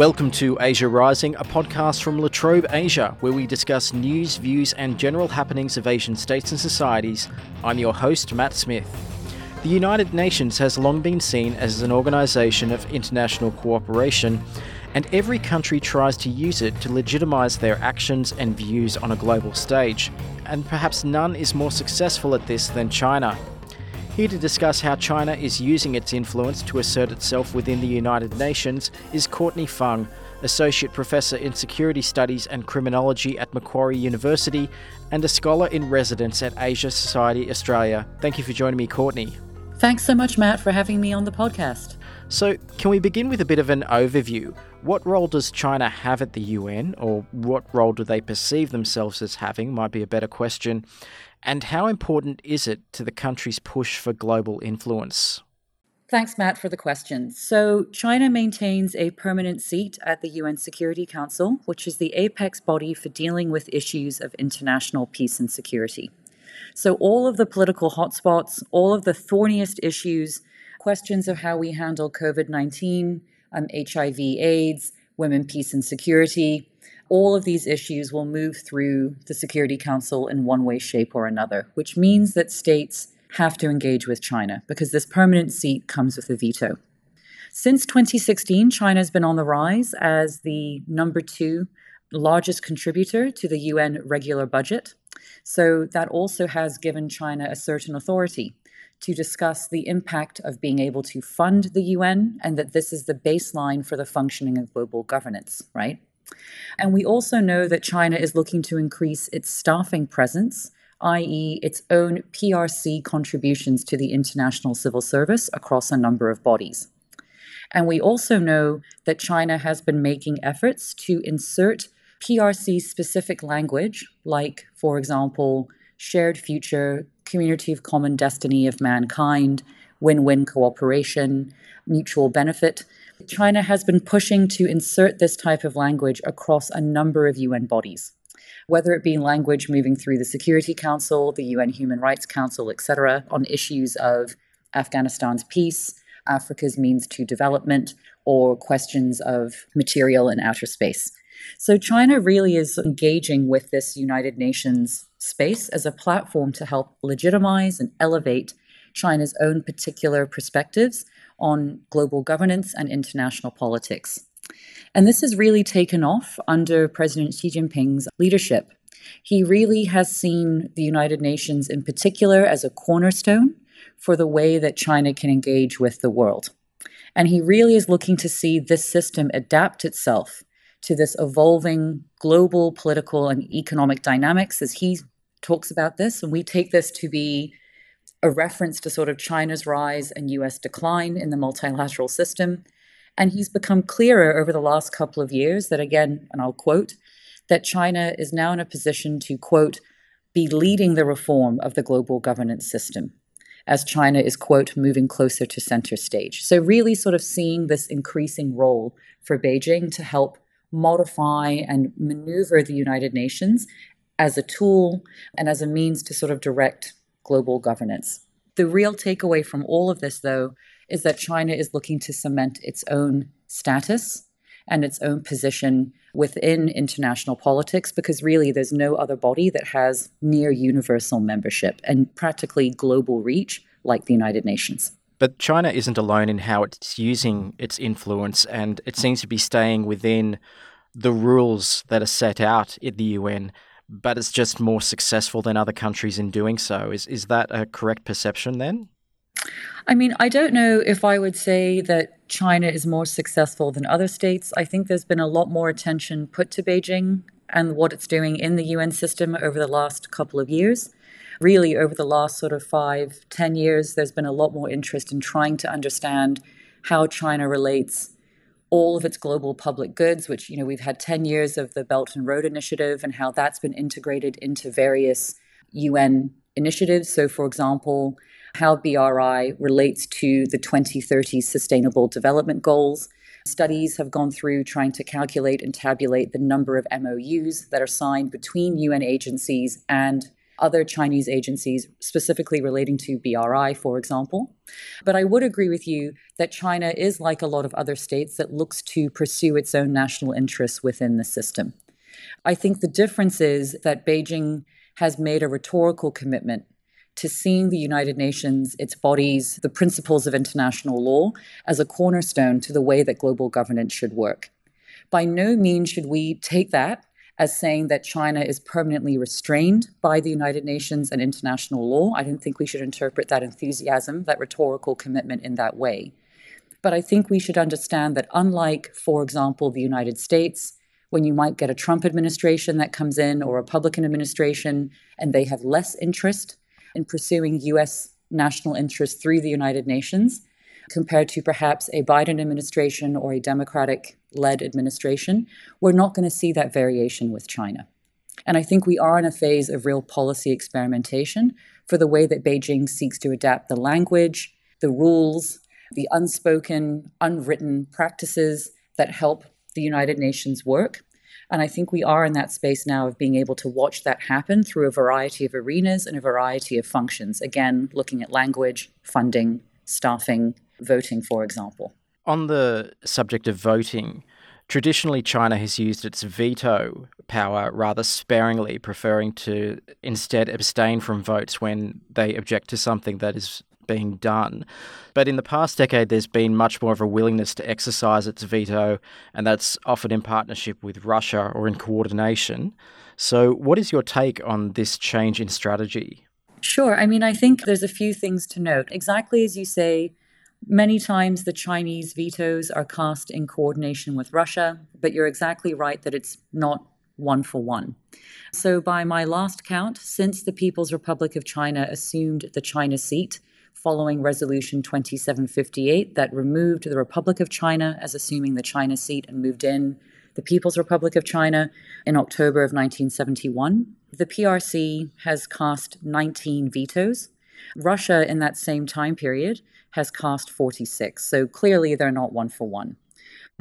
Welcome to Asia Rising, a podcast from La Trobe Asia, where we discuss news, views, and general happenings of Asian states and societies. I'm your host, Matt Smith. The United Nations has long been seen as an organisation of international cooperation, and every country tries to use it to legitimise their actions and views on a global stage. And perhaps none is more successful at this than China. Here to discuss how China is using its influence to assert itself within the United Nations is Courtney Fung, Associate Professor in Security Studies and Criminology at Macquarie University and a Scholar in Residence at Asia Society Australia. Thank you for joining me, Courtney. Thanks so much, Matt, for having me on the podcast. So, can we begin with a bit of an overview? What role does China have at the UN, or what role do they perceive themselves as having? Might be a better question. And how important is it to the country's push for global influence? Thanks, Matt, for the question. So, China maintains a permanent seat at the UN Security Council, which is the apex body for dealing with issues of international peace and security. So, all of the political hotspots, all of the thorniest issues, questions of how we handle COVID 19, um, HIV, AIDS, women, peace, and security, all of these issues will move through the Security Council in one way, shape, or another, which means that states have to engage with China because this permanent seat comes with a veto. Since 2016, China has been on the rise as the number two largest contributor to the UN regular budget. So that also has given China a certain authority to discuss the impact of being able to fund the UN and that this is the baseline for the functioning of global governance, right? And we also know that China is looking to increase its staffing presence, i.e., its own PRC contributions to the international civil service across a number of bodies. And we also know that China has been making efforts to insert PRC specific language, like, for example, shared future, community of common destiny of mankind, win win cooperation, mutual benefit, China has been pushing to insert this type of language across a number of UN bodies, whether it be language moving through the Security Council, the UN Human Rights Council, etc., on issues of Afghanistan's peace, Africa's means to development, or questions of material and outer space. So China really is engaging with this United Nations space as a platform to help legitimize and elevate China's own particular perspectives on global governance and international politics. And this has really taken off under President Xi Jinping's leadership. He really has seen the United Nations in particular as a cornerstone for the way that China can engage with the world. And he really is looking to see this system adapt itself to this evolving global political and economic dynamics as he talks about this. And we take this to be a reference to sort of China's rise and US decline in the multilateral system. And he's become clearer over the last couple of years that, again, and I'll quote, that China is now in a position to, quote, be leading the reform of the global governance system as China is, quote, moving closer to center stage. So, really sort of seeing this increasing role for Beijing to help modify and maneuver the United Nations as a tool and as a means to sort of direct global governance. The real takeaway from all of this, though, is that China is looking to cement its own status and its own position within international politics because really there's no other body that has near universal membership and practically global reach like the United Nations. But China isn't alone in how it's using its influence, and it seems to be staying within the rules that are set out in the UN but it's just more successful than other countries in doing so. Is is that a correct perception then? I mean, I don't know if I would say that China is more successful than other states. I think there's been a lot more attention put to Beijing and what it's doing in the UN system over the last couple of years. Really, over the last sort of five, ten years, there's been a lot more interest in trying to understand how China relates all of its global public goods, which, you know, we've had 10 years of the Belt and Road Initiative and how that's been integrated into various UN initiatives. So, for example, how BRI relates to the 2030 Sustainable Development Goals. Studies have gone through trying to calculate and tabulate the number of MOUs that are signed between UN agencies and other Chinese agencies, specifically relating to BRI, for example. But I would agree with you that China is like a lot of other states that looks to pursue its own national interests within the system. I think the difference is that Beijing has made a rhetorical commitment to seeing the United Nations, its bodies, the principles of international law as a cornerstone to the way that global governance should work. By no means should we take that as saying that China is permanently restrained by the United Nations and international law. I don't think we should interpret that enthusiasm, that rhetorical commitment in that way. But I think we should understand that, unlike, for example, the United States, when you might get a Trump administration that comes in or a Republican administration and they have less interest in pursuing US national interests through the United Nations compared to perhaps a Biden administration or a Democratic led administration, we're not going to see that variation with China. And I think we are in a phase of real policy experimentation for the way that Beijing seeks to adapt the language, the rules, the unspoken, unwritten practices that help the United Nations work and I think we are in that space now of being able to watch that happen through a variety of arenas and a variety of functions. Again, looking at language, funding, staffing, voting, for example. On the subject of voting, traditionally China has used its veto power rather sparingly, preferring to instead abstain from votes when they object to something that is being done. But in the past decade, there's been much more of a willingness to exercise its veto, and that's often in partnership with Russia or in coordination. So, what is your take on this change in strategy? Sure. I mean, I think there's a few things to note. Exactly as you say, many times the Chinese vetoes are cast in coordination with Russia, but you're exactly right that it's not one for one. So, by my last count, since the People's Republic of China assumed the China seat, following Resolution 2758 that removed the Republic of China as assuming the China seat and moved in the People's Republic of China in October of 1971. The PRC has cast 19 vetoes. Russia, in that same time period, has cast 46. So clearly they're not one for one.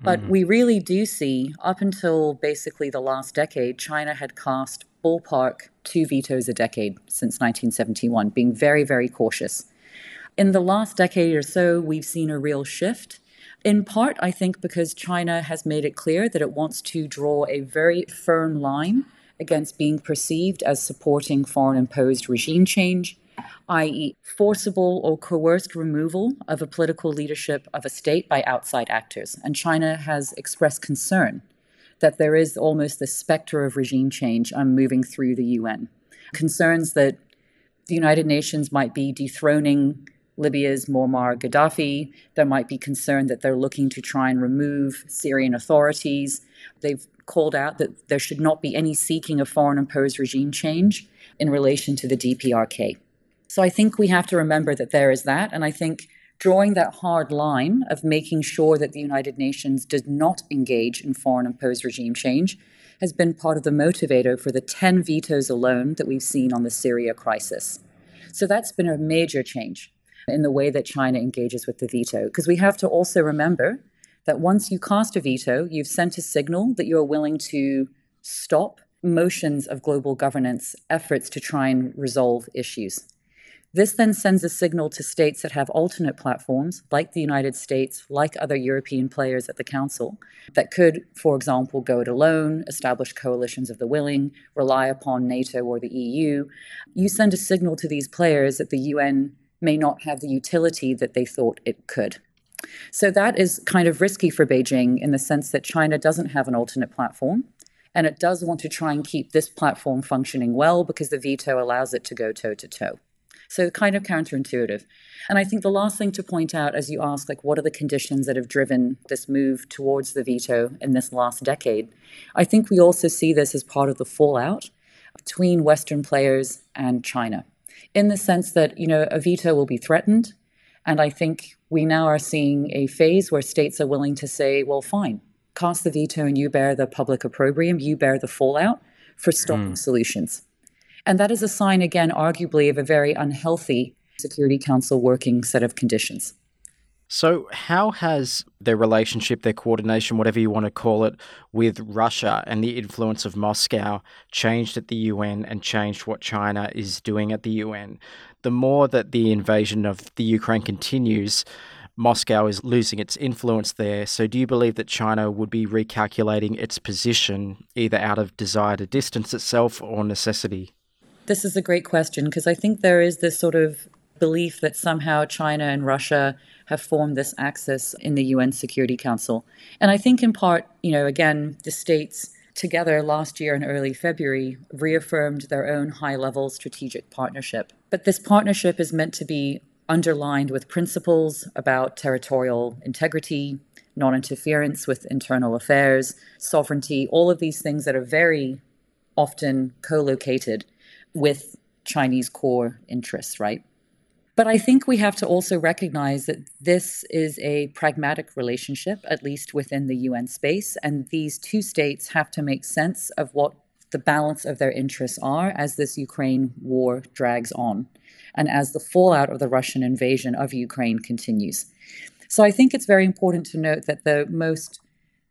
But mm. we really do see, up until basically the last decade, China had cast ballpark two vetoes a decade since 1971, being very, very cautious. In the last decade or so, we've seen a real shift. In part, I think because China has made it clear that it wants to draw a very firm line against being perceived as supporting foreign imposed regime change, i.e., forcible or coerced removal of a political leadership of a state by outside actors. And China has expressed concern that there is almost the specter of regime change um, moving through the UN. Concerns that the United Nations might be dethroning Libya's Muammar Gaddafi. There might be concern that they're looking to try and remove Syrian authorities. They've called out that there should not be any seeking of foreign imposed regime change in relation to the DPRK. So I think we have to remember that there is that. And I think drawing that hard line of making sure that the United Nations does not engage in foreign imposed regime change has been part of the motivator for the 10 vetoes alone that we've seen on the Syria crisis. So that's been a major change in the way that China engages with the veto. Because we have to also remember that once you cast a veto, you've sent a signal that you're willing to stop motions of global governance efforts to try and resolve issues. This then sends a signal to states that have alternate platforms, like the United States, like other European players at the Council, that could, for example, go it alone, establish coalitions of the willing, rely upon NATO or the EU. You send a signal to these players that the UN may not have the utility that they thought it could. So that is kind of risky for Beijing in the sense that China doesn't have an alternate platform. And it does want to try and keep this platform functioning well because the veto allows it to go toe to toe. So kind of counterintuitive. And I think the last thing to point out as you ask, like, what are the conditions that have driven this move towards the veto in this last decade? I think we also see this as part of the fallout between Western players and China in the sense that, you know, a veto will be threatened. And I think we now are seeing a phase where states are willing to say, well, fine, cast the veto and you bear the public opprobrium, you bear the fallout for stopping mm. solutions. And that is a sign, again, arguably, of a very unhealthy Security Council working set of conditions. So, how has their relationship, their coordination, whatever you want to call it, with Russia and the influence of Moscow changed at the UN and changed what China is doing at the UN? The more that the invasion of the Ukraine continues, Moscow is losing its influence there. So, do you believe that China would be recalculating its position either out of desire to distance itself or necessity? This is a great question because I think there is this sort of belief that somehow China and Russia have formed this axis in the UN Security Council. And I think, in part, you know, again, the states together last year in early February reaffirmed their own high level strategic partnership. But this partnership is meant to be underlined with principles about territorial integrity, non interference with internal affairs, sovereignty, all of these things that are very often co located with Chinese core interests, right? But I think we have to also recognize that this is a pragmatic relationship, at least within the UN space, and these two states have to make sense of what the balance of their interests are as this Ukraine war drags on and as the fallout of the Russian invasion of Ukraine continues. So I think it's very important to note that the most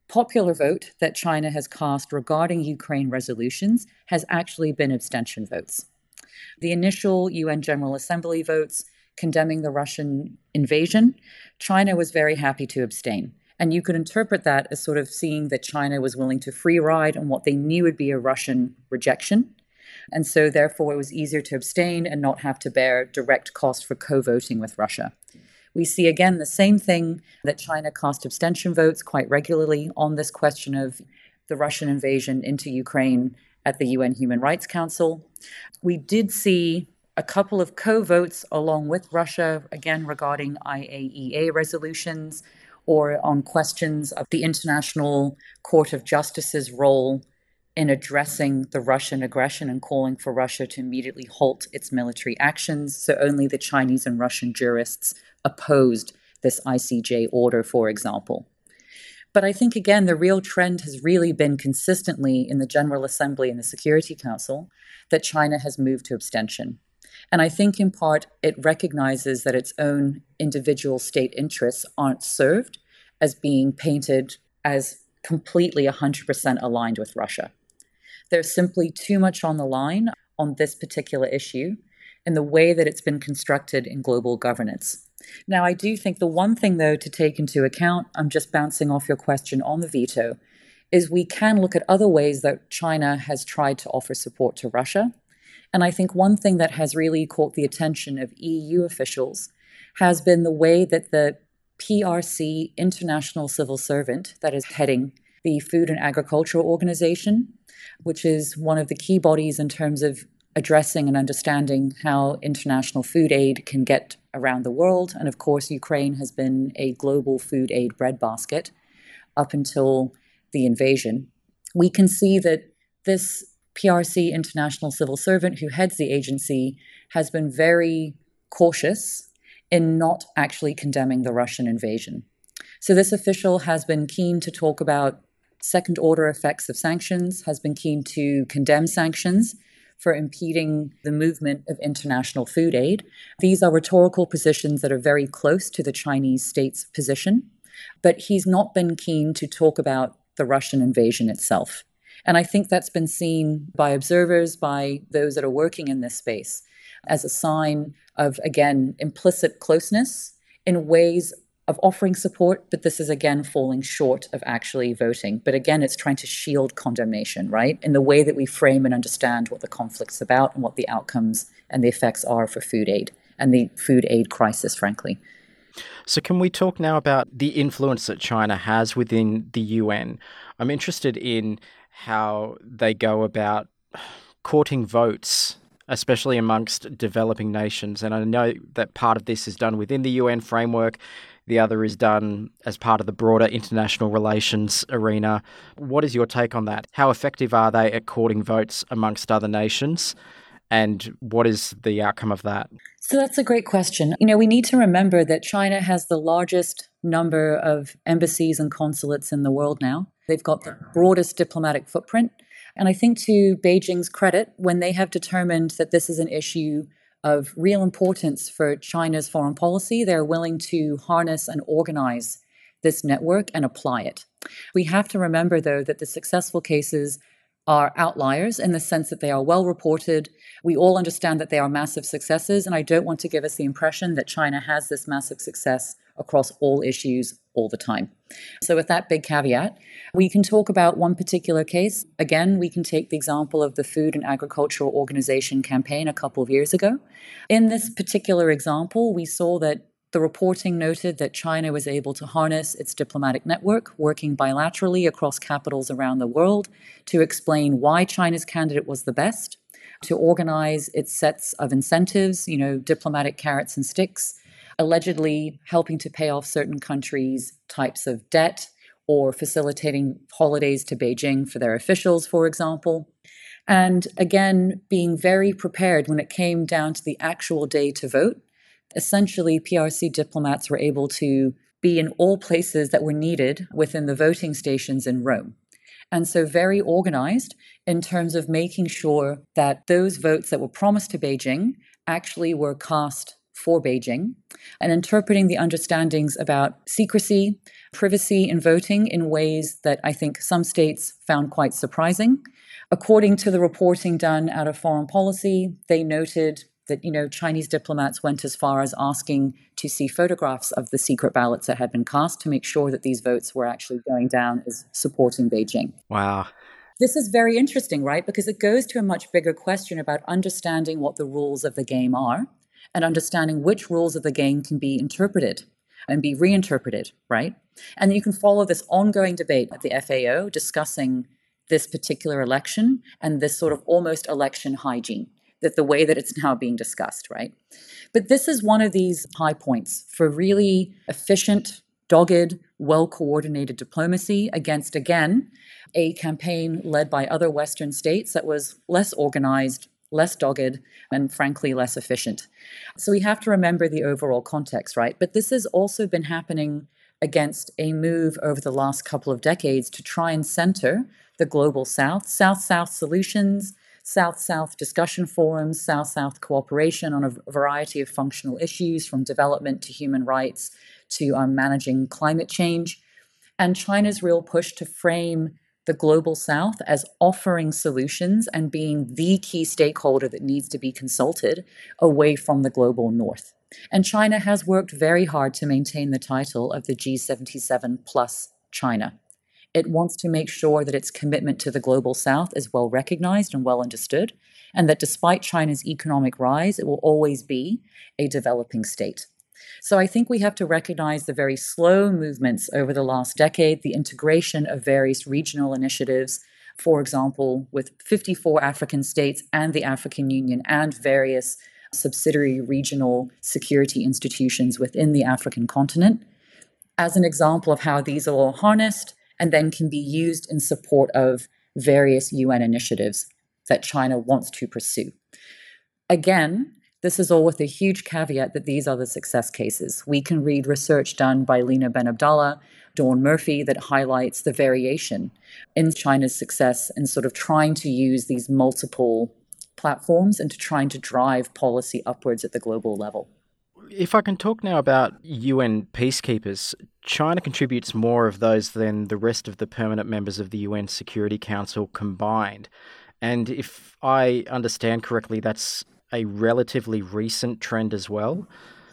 popular vote that China has cast regarding Ukraine resolutions has actually been abstention votes. The initial UN General Assembly votes condemning the Russian invasion, China was very happy to abstain. And you could interpret that as sort of seeing that China was willing to free ride on what they knew would be a Russian rejection. And so, therefore, it was easier to abstain and not have to bear direct cost for co voting with Russia. We see again the same thing that China cast abstention votes quite regularly on this question of the Russian invasion into Ukraine at the UN Human Rights Council. We did see a couple of co votes along with Russia, again regarding IAEA resolutions or on questions of the International Court of Justice's role in addressing the Russian aggression and calling for Russia to immediately halt its military actions. So only the Chinese and Russian jurists opposed this ICJ order, for example. But I think, again, the real trend has really been consistently in the General Assembly and the Security Council that China has moved to abstention. And I think in part it recognizes that its own individual state interests aren't served as being painted as completely 100% aligned with Russia. There's simply too much on the line on this particular issue and the way that it's been constructed in global governance. Now, I do think the one thing, though, to take into account, I'm just bouncing off your question on the veto, is we can look at other ways that China has tried to offer support to Russia. And I think one thing that has really caught the attention of EU officials has been the way that the PRC international civil servant that is heading the Food and Agricultural Organization, which is one of the key bodies in terms of addressing and understanding how international food aid can get around the world. And of course, Ukraine has been a global food aid breadbasket up until the invasion. We can see that this PRC international civil servant who heads the agency has been very cautious in not actually condemning the Russian invasion. So, this official has been keen to talk about second order effects of sanctions, has been keen to condemn sanctions for impeding the movement of international food aid. These are rhetorical positions that are very close to the Chinese state's position, but he's not been keen to talk about the Russian invasion itself. And I think that's been seen by observers, by those that are working in this space, as a sign of, again, implicit closeness in ways of offering support, but this is again falling short of actually voting. But again, it's trying to shield condemnation, right? In the way that we frame and understand what the conflict's about and what the outcomes and the effects are for food aid and the food aid crisis, frankly. So, can we talk now about the influence that China has within the UN? I'm interested in how they go about courting votes, especially amongst developing nations. And I know that part of this is done within the UN framework. The other is done as part of the broader international relations arena. What is your take on that? How effective are they at courting votes amongst other nations? And what is the outcome of that? So that's a great question. You know, we need to remember that China has the largest number of embassies and consulates in the world now. They've got the broadest diplomatic footprint. And I think to Beijing's credit, when they have determined that this is an issue of real importance for China's foreign policy. They're willing to harness and organize this network and apply it. We have to remember, though, that the successful cases are outliers in the sense that they are well reported. We all understand that they are massive successes, and I don't want to give us the impression that China has this massive success across all issues all the time. So, with that big caveat, we can talk about one particular case. Again, we can take the example of the Food and Agricultural Organization campaign a couple of years ago. In this particular example, we saw that the reporting noted that China was able to harness its diplomatic network, working bilaterally across capitals around the world, to explain why China's candidate was the best, to organize its sets of incentives, you know, diplomatic carrots and sticks, allegedly helping to pay off certain countries' types of debt or facilitating holidays to Beijing for their officials, for example. And again, being very prepared when it came down to the actual day to vote essentially PRC diplomats were able to be in all places that were needed within the voting stations in Rome. And so, very organized in terms of making sure that those votes that were promised to Beijing actually were cast for Beijing and interpreting the understandings about secrecy, privacy in voting in ways that I think some states found quite surprising. According to the reporting done out of foreign policy, they noted that you know Chinese diplomats went as far as asking to see photographs of the secret ballots that had been cast to make sure that these votes were actually going down as supporting Beijing. Wow. This is very interesting, right? Because it goes to a much bigger question about understanding what the rules of the game are and understanding which rules of the game can be interpreted and be reinterpreted, right? And you can follow this ongoing debate at the FAO discussing this particular election and this sort of almost election hygiene that the way that it's now being discussed, right? But this is one of these high points for really efficient, dogged, well coordinated diplomacy against, again, a campaign led by other Western states that was less organized, less dogged, and frankly, less efficient. So we have to remember the overall context, right? But this has also been happening against a move over the last couple of decades to try and center the global South, South South solutions, South South discussion forums, South South cooperation on a variety of functional issues from development to human rights to um, managing climate change. And China's real push to frame the global South as offering solutions and being the key stakeholder that needs to be consulted away from the global North. And China has worked very hard to maintain the title of the G77 plus China. It wants to make sure that its commitment to the global south is well recognized and well understood, and that despite China's economic rise, it will always be a developing state. So I think we have to recognize the very slow movements over the last decade, the integration of various regional initiatives, for example, with 54 African states and the African Union and various subsidiary regional security institutions within the African continent, as an example of how these are all harnessed and then can be used in support of various UN initiatives that China wants to pursue. Again, this is all with a huge caveat that these are the success cases. We can read research done by Lina Benabdallah, Dawn Murphy, that highlights the variation in China's success in sort of trying to use these multiple platforms and to trying to drive policy upwards at the global level. If I can talk now about UN peacekeepers, China contributes more of those than the rest of the permanent members of the UN Security Council combined. And if I understand correctly, that's a relatively recent trend as well.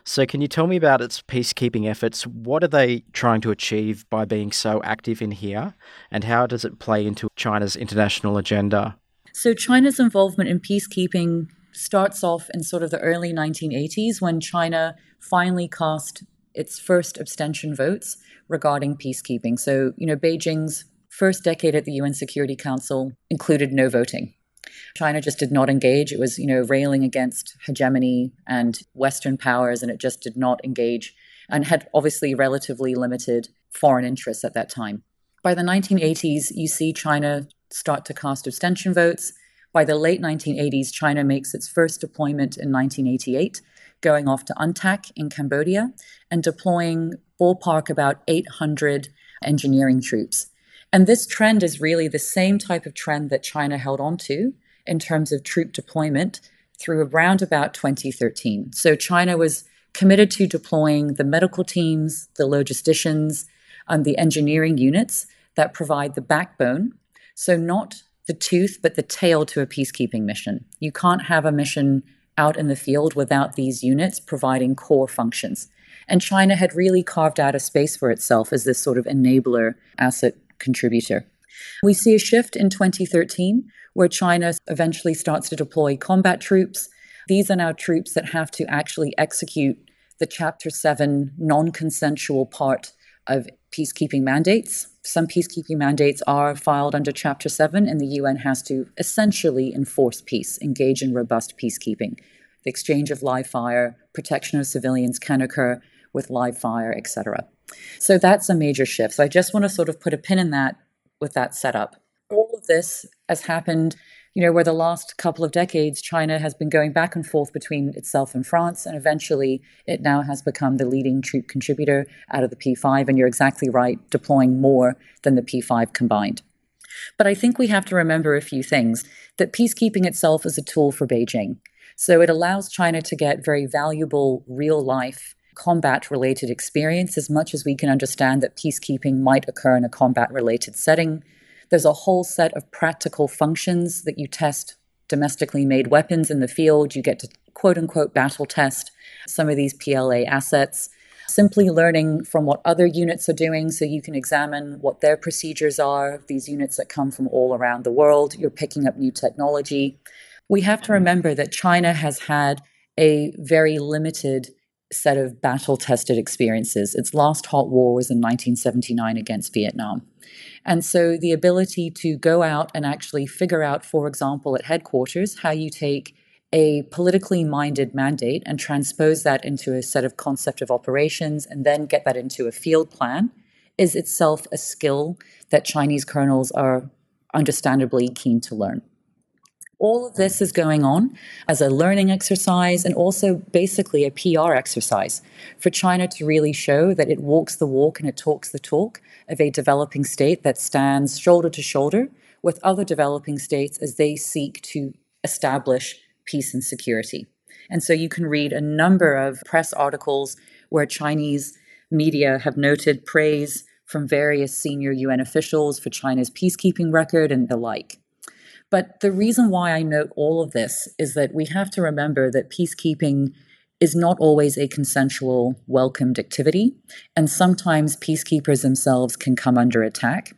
So, can you tell me about its peacekeeping efforts? What are they trying to achieve by being so active in here? And how does it play into China's international agenda? So, China's involvement in peacekeeping starts off in sort of the early 1980s when China finally cast its first abstention votes regarding peacekeeping. So, you know, Beijing's first decade at the UN Security Council included no voting. China just did not engage. It was, you know, railing against hegemony and Western powers, and it just did not engage and had obviously relatively limited foreign interests at that time. By the 1980s, you see China start to cast abstention votes. By the late 1980s, China makes its first deployment in 1988, going off to UNTAC in Cambodia and deploying ballpark about 800 engineering troops. And this trend is really the same type of trend that China held on to in terms of troop deployment through around about 2013. So China was committed to deploying the medical teams, the logisticians, and the engineering units that provide the backbone. So, not the tooth, but the tail to a peacekeeping mission. You can't have a mission out in the field without these units providing core functions. And China had really carved out a space for itself as this sort of enabler asset contributor. We see a shift in 2013 where China eventually starts to deploy combat troops. These are now troops that have to actually execute the Chapter 7 non consensual part of peacekeeping mandates. Some peacekeeping mandates are filed under Chapter 7, and the UN has to essentially enforce peace, engage in robust peacekeeping. The exchange of live fire, protection of civilians can occur with live fire, etc. So that's a major shift. So I just want to sort of put a pin in that with that setup. All of this has happened you know, where the last couple of decades, China has been going back and forth between itself and France, and eventually it now has become the leading troop contributor out of the P5. And you're exactly right, deploying more than the P5 combined. But I think we have to remember a few things that peacekeeping itself is a tool for Beijing. So it allows China to get very valuable real life combat related experience as much as we can understand that peacekeeping might occur in a combat related setting there's a whole set of practical functions that you test domestically made weapons in the field. You get to quote unquote battle test some of these PLA assets. Simply learning from what other units are doing so you can examine what their procedures are, these units that come from all around the world. You're picking up new technology. We have to remember that China has had a very limited set of battle tested experiences. Its last hot war was in 1979 against Vietnam. And so the ability to go out and actually figure out, for example, at headquarters, how you take a politically minded mandate and transpose that into a set of concept of operations and then get that into a field plan is itself a skill that Chinese colonels are understandably keen to learn. All of this is going on as a learning exercise and also basically a PR exercise for China to really show that it walks the walk and it talks the talk of a developing state that stands shoulder to shoulder with other developing states as they seek to establish peace and security. And so you can read a number of press articles where Chinese media have noted praise from various senior UN officials for China's peacekeeping record and the like. But the reason why I note all of this is that we have to remember that peacekeeping is not always a consensual, welcomed activity. And sometimes peacekeepers themselves can come under attack.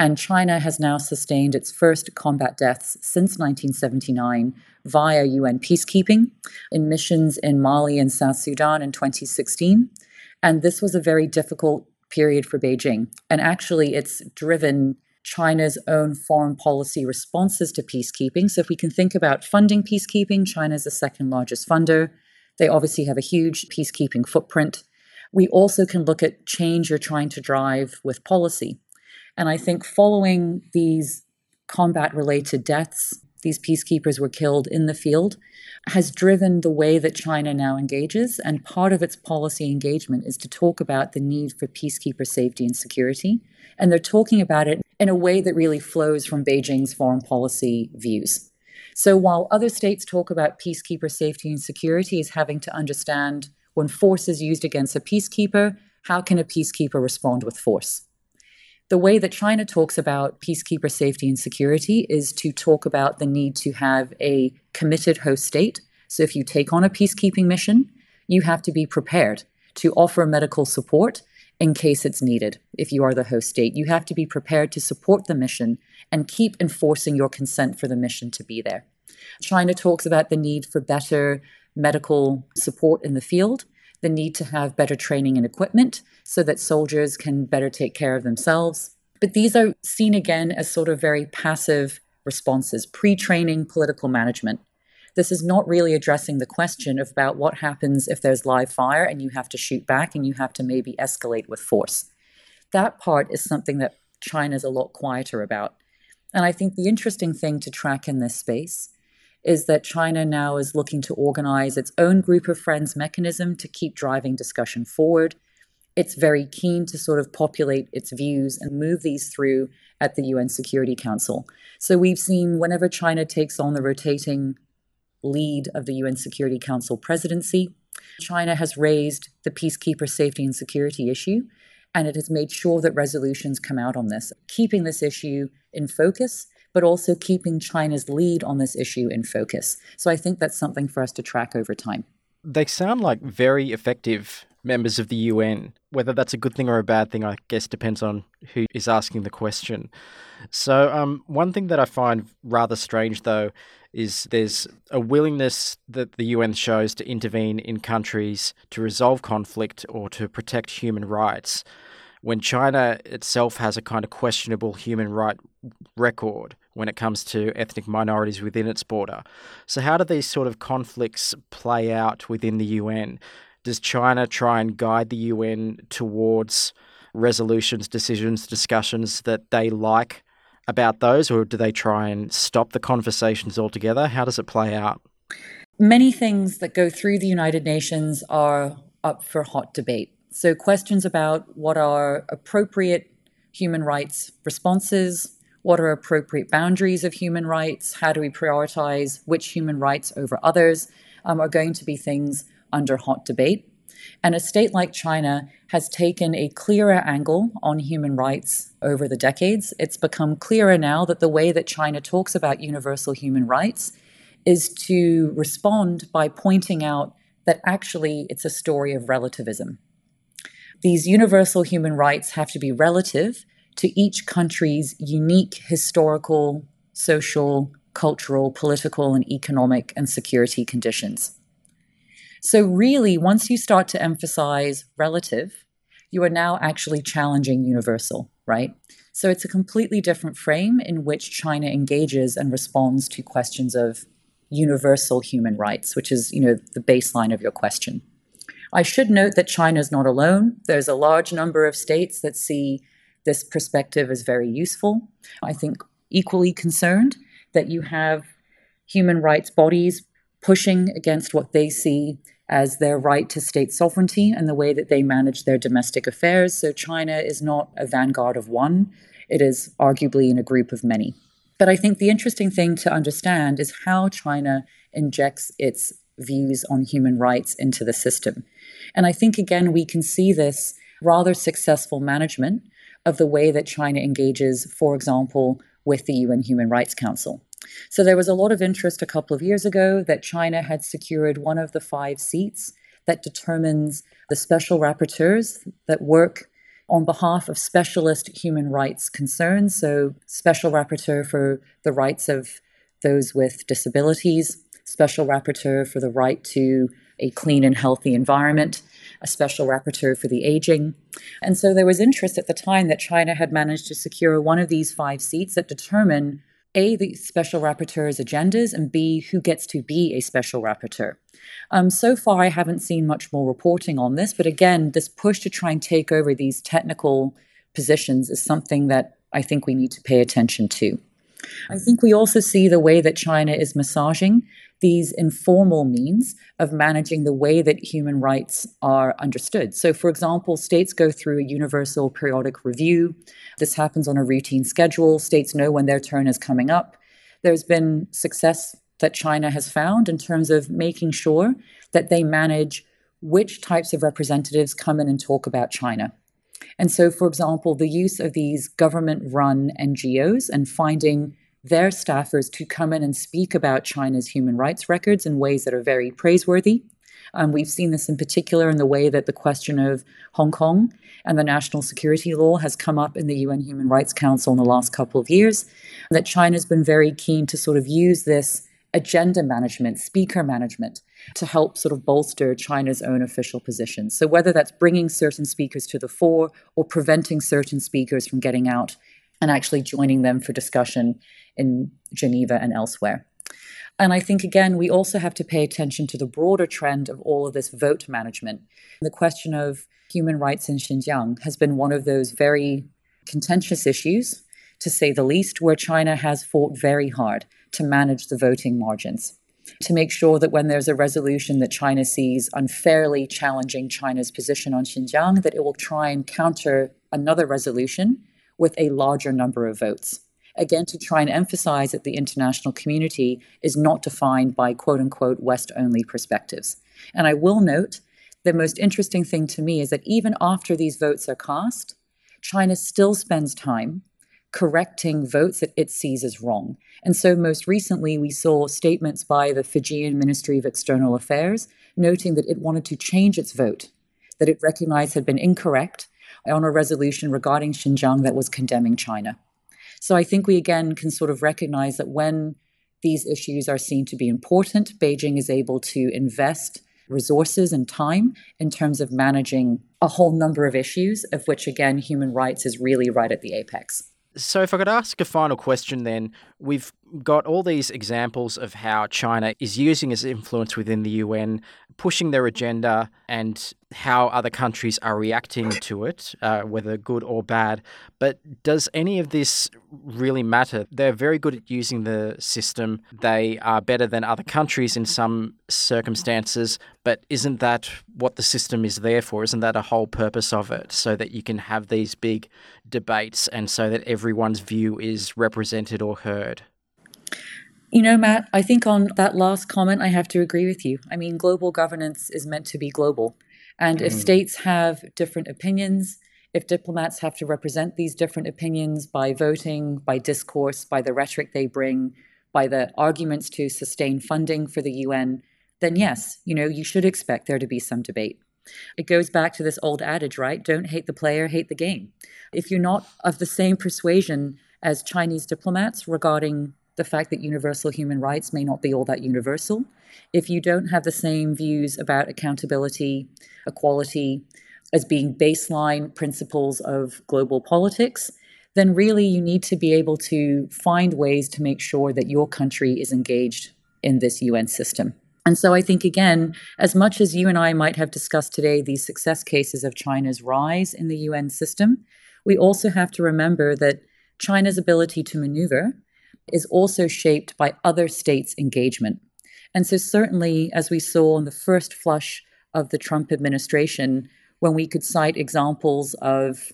And China has now sustained its first combat deaths since 1979 via UN peacekeeping in missions in Mali and South Sudan in 2016. And this was a very difficult period for Beijing. And actually, it's driven China's own foreign policy responses to peacekeeping. So, if we can think about funding peacekeeping, China is the second largest funder. They obviously have a huge peacekeeping footprint. We also can look at change you're trying to drive with policy. And I think following these combat related deaths, these peacekeepers were killed in the field, has driven the way that China now engages. And part of its policy engagement is to talk about the need for peacekeeper safety and security. And they're talking about it in a way that really flows from Beijing's foreign policy views. So while other states talk about peacekeeper safety and security as having to understand when force is used against a peacekeeper, how can a peacekeeper respond with force? The way that China talks about peacekeeper safety and security is to talk about the need to have a committed host state. So if you take on a peacekeeping mission, you have to be prepared to offer medical support in case it's needed. If you are the host state, you have to be prepared to support the mission and keep enforcing your consent for the mission to be there. China talks about the need for better medical support in the field, the need to have better training and equipment so that soldiers can better take care of themselves. But these are seen again as sort of very passive responses, pre training political management. This is not really addressing the question about what happens if there's live fire and you have to shoot back and you have to maybe escalate with force. That part is something that China's a lot quieter about. And I think the interesting thing to track in this space is that China now is looking to organize its own group of friends mechanism to keep driving discussion forward. It's very keen to sort of populate its views and move these through at the UN Security Council. So we've seen whenever China takes on the rotating lead of the UN Security Council presidency. China has raised the peacekeeper safety and security issue, and it has made sure that resolutions come out on this, keeping this issue in focus, but also keeping China's lead on this issue in focus. So I think that's something for us to track over time. They sound like very effective members of the UN. Whether that's a good thing or a bad thing, I guess, depends on who is asking the question. So, um, one thing that I find rather strange, though, is there's a willingness that the UN shows to intervene in countries to resolve conflict or to protect human rights when China itself has a kind of questionable human right record when it comes to ethnic minorities within its border. So, how do these sort of conflicts play out within the UN? Does China try and guide the UN towards resolutions, decisions, discussions that they like about those, or do they try and stop the conversations altogether? How does it play out? Many things that go through the United Nations are up for hot debate. So, questions about what are appropriate human rights responses, what are appropriate boundaries of human rights, how do we prioritize which human rights over others, um, are going to be things under hot debate. And a state like China has taken a clearer angle on human rights over the decades. It's become clearer now that the way that China talks about universal human rights is to respond by pointing out that actually it's a story of relativism. These universal human rights have to be relative to each country's unique historical, social, cultural, political, and economic and security conditions. So, really, once you start to emphasize relative, you are now actually challenging universal, right? So, it's a completely different frame in which China engages and responds to questions of universal human rights, which is, you know, the baseline of your question. I should note that China is not alone. There's a large number of states that see this perspective as very useful. I think equally concerned that you have human rights bodies pushing against what they see as their right to state sovereignty and the way that they manage their domestic affairs. So China is not a vanguard of one, it is arguably in a group of many. But I think the interesting thing to understand is how China injects its views on human rights into the system. And I think, again, we can see this rather successful management of the way that China engages, for example, with the UN Human Rights Council. So there was a lot of interest a couple of years ago that China had secured one of the five seats that determines the special rapporteurs that work on behalf of specialist human rights concerns. So, special rapporteur for the rights of those with disabilities, special rapporteur for the right to a clean and healthy environment, a special rapporteur for the aging. And so there was interest at the time that China had managed to secure one of these five seats that determine a, the special rapporteur's agendas, and B, who gets to be a special rapporteur. Um, so far, I haven't seen much more reporting on this, but again, this push to try and take over these technical positions is something that I think we need to pay attention to. I think we also see the way that China is massaging these informal means of managing the way that human rights are understood. So, for example, states go through a universal periodic review. This happens on a routine schedule. States know when their turn is coming up. There's been success that China has found in terms of making sure that they manage which types of representatives come in and talk about China. And so, for example, the use of these government run NGOs and finding their staffers to come in and speak about China's human rights records in ways that are very praiseworthy. Um, we've seen this in particular in the way that the question of Hong Kong and the national security law has come up in the UN Human Rights Council in the last couple of years. That China's been very keen to sort of use this agenda management, speaker management, to help sort of bolster China's own official position. So, whether that's bringing certain speakers to the fore or preventing certain speakers from getting out and actually joining them for discussion in Geneva and elsewhere. And I think, again, we also have to pay attention to the broader trend of all of this vote management. The question of human rights in Xinjiang has been one of those very contentious issues, to say the least, where China has fought very hard to manage the voting margins, to make sure that when there's a resolution that China sees unfairly challenging China's position on Xinjiang, that it will try and counter another resolution with a larger number of votes. again, to try and emphasize that the international community is not defined by quote unquote West only perspectives. And I will note the most interesting thing to me is that even after these votes are cast, China still spends time correcting votes that it sees as wrong. And so, most recently, we saw statements by the Fijian Ministry of External Affairs noting that it wanted to change its vote, that it recognized had been incorrect on a resolution regarding Xinjiang that was condemning China. So I think we again can sort of recognize that when these issues are seen to be important, Beijing is able to invest resources and time in terms of managing a whole number of issues, of which, again, human rights is really right at the apex. So, if I could ask a final question, then we've got all these examples of how China is using its influence within the UN, pushing their agenda, and how other countries are reacting to it, uh, whether good or bad. But does any of this really matter? They're very good at using the system. They are better than other countries in some circumstances. But isn't that what the system is there for? Isn't that a whole purpose of it? So that you can have these big debates and so that everyone's view is represented or heard? You know, Matt, I think on that last comment, I have to agree with you. I mean, global governance is meant to be global. And mm. if states have different opinions, if diplomats have to represent these different opinions by voting, by discourse, by the rhetoric they bring, by the arguments to sustain funding for the UN, then yes, you know, you should expect there to be some debate. It goes back to this old adage, right? Don't hate the player, hate the game. If you're not of the same persuasion as Chinese diplomats regarding the fact that universal human rights may not be all that universal. If you don't have the same views about accountability, equality, as being baseline principles of global politics, then really you need to be able to find ways to make sure that your country is engaged in this UN system. And so I think, again, as much as you and I might have discussed today these success cases of China's rise in the UN system, we also have to remember that China's ability to maneuver is also shaped by other states' engagement. And so, certainly, as we saw in the first flush of the Trump administration, when we could cite examples of,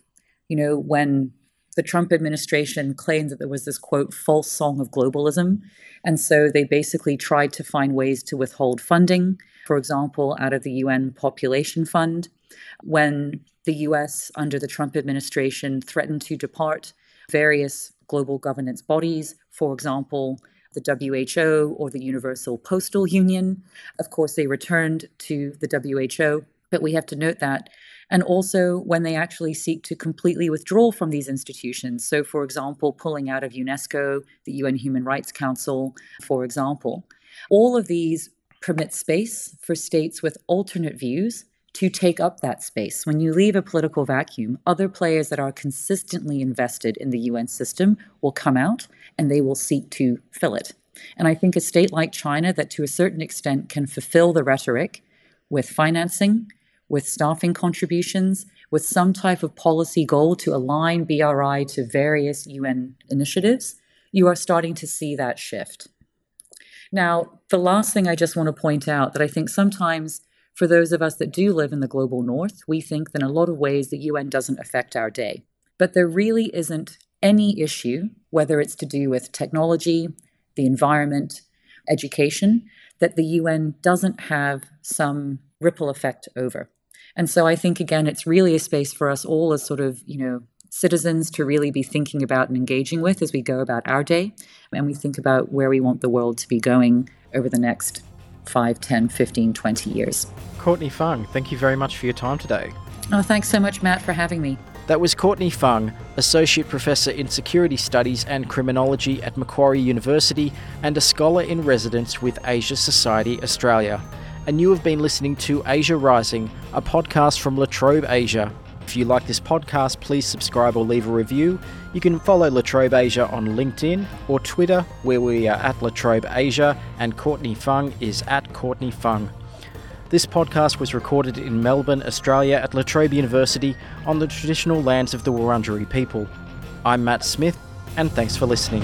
you know, when the Trump administration claimed that there was this quote, false song of globalism. And so they basically tried to find ways to withhold funding, for example, out of the UN Population Fund. When the US, under the Trump administration, threatened to depart various global governance bodies, for example, the WHO or the Universal Postal Union. Of course, they returned to the WHO, but we have to note that. And also when they actually seek to completely withdraw from these institutions. So, for example, pulling out of UNESCO, the UN Human Rights Council, for example. All of these permit space for states with alternate views to take up that space. When you leave a political vacuum, other players that are consistently invested in the UN system will come out and they will seek to fill it. And I think a state like China, that to a certain extent can fulfill the rhetoric with financing, with staffing contributions, with some type of policy goal to align BRI to various UN initiatives, you are starting to see that shift. Now, the last thing I just want to point out that I think sometimes for those of us that do live in the global north, we think that in a lot of ways the UN doesn't affect our day. But there really isn't any issue, whether it's to do with technology, the environment, education, that the UN doesn't have some ripple effect over. And so I think, again, it's really a space for us all as sort of, you know, citizens to really be thinking about and engaging with as we go about our day and we think about where we want the world to be going over the next 5, 10, 15, 20 years. Courtney Fung, thank you very much for your time today. Oh, thanks so much, Matt, for having me. That was Courtney Fung, Associate Professor in Security Studies and Criminology at Macquarie University and a scholar in residence with Asia Society Australia. And you have been listening to Asia Rising, a podcast from La Trobe Asia. If you like this podcast, please subscribe or leave a review. You can follow La Trobe Asia on LinkedIn or Twitter, where we are at Latrobe Asia, and Courtney Fung is at Courtney Fung. This podcast was recorded in Melbourne, Australia, at La Trobe University on the traditional lands of the Wurundjeri people. I'm Matt Smith, and thanks for listening.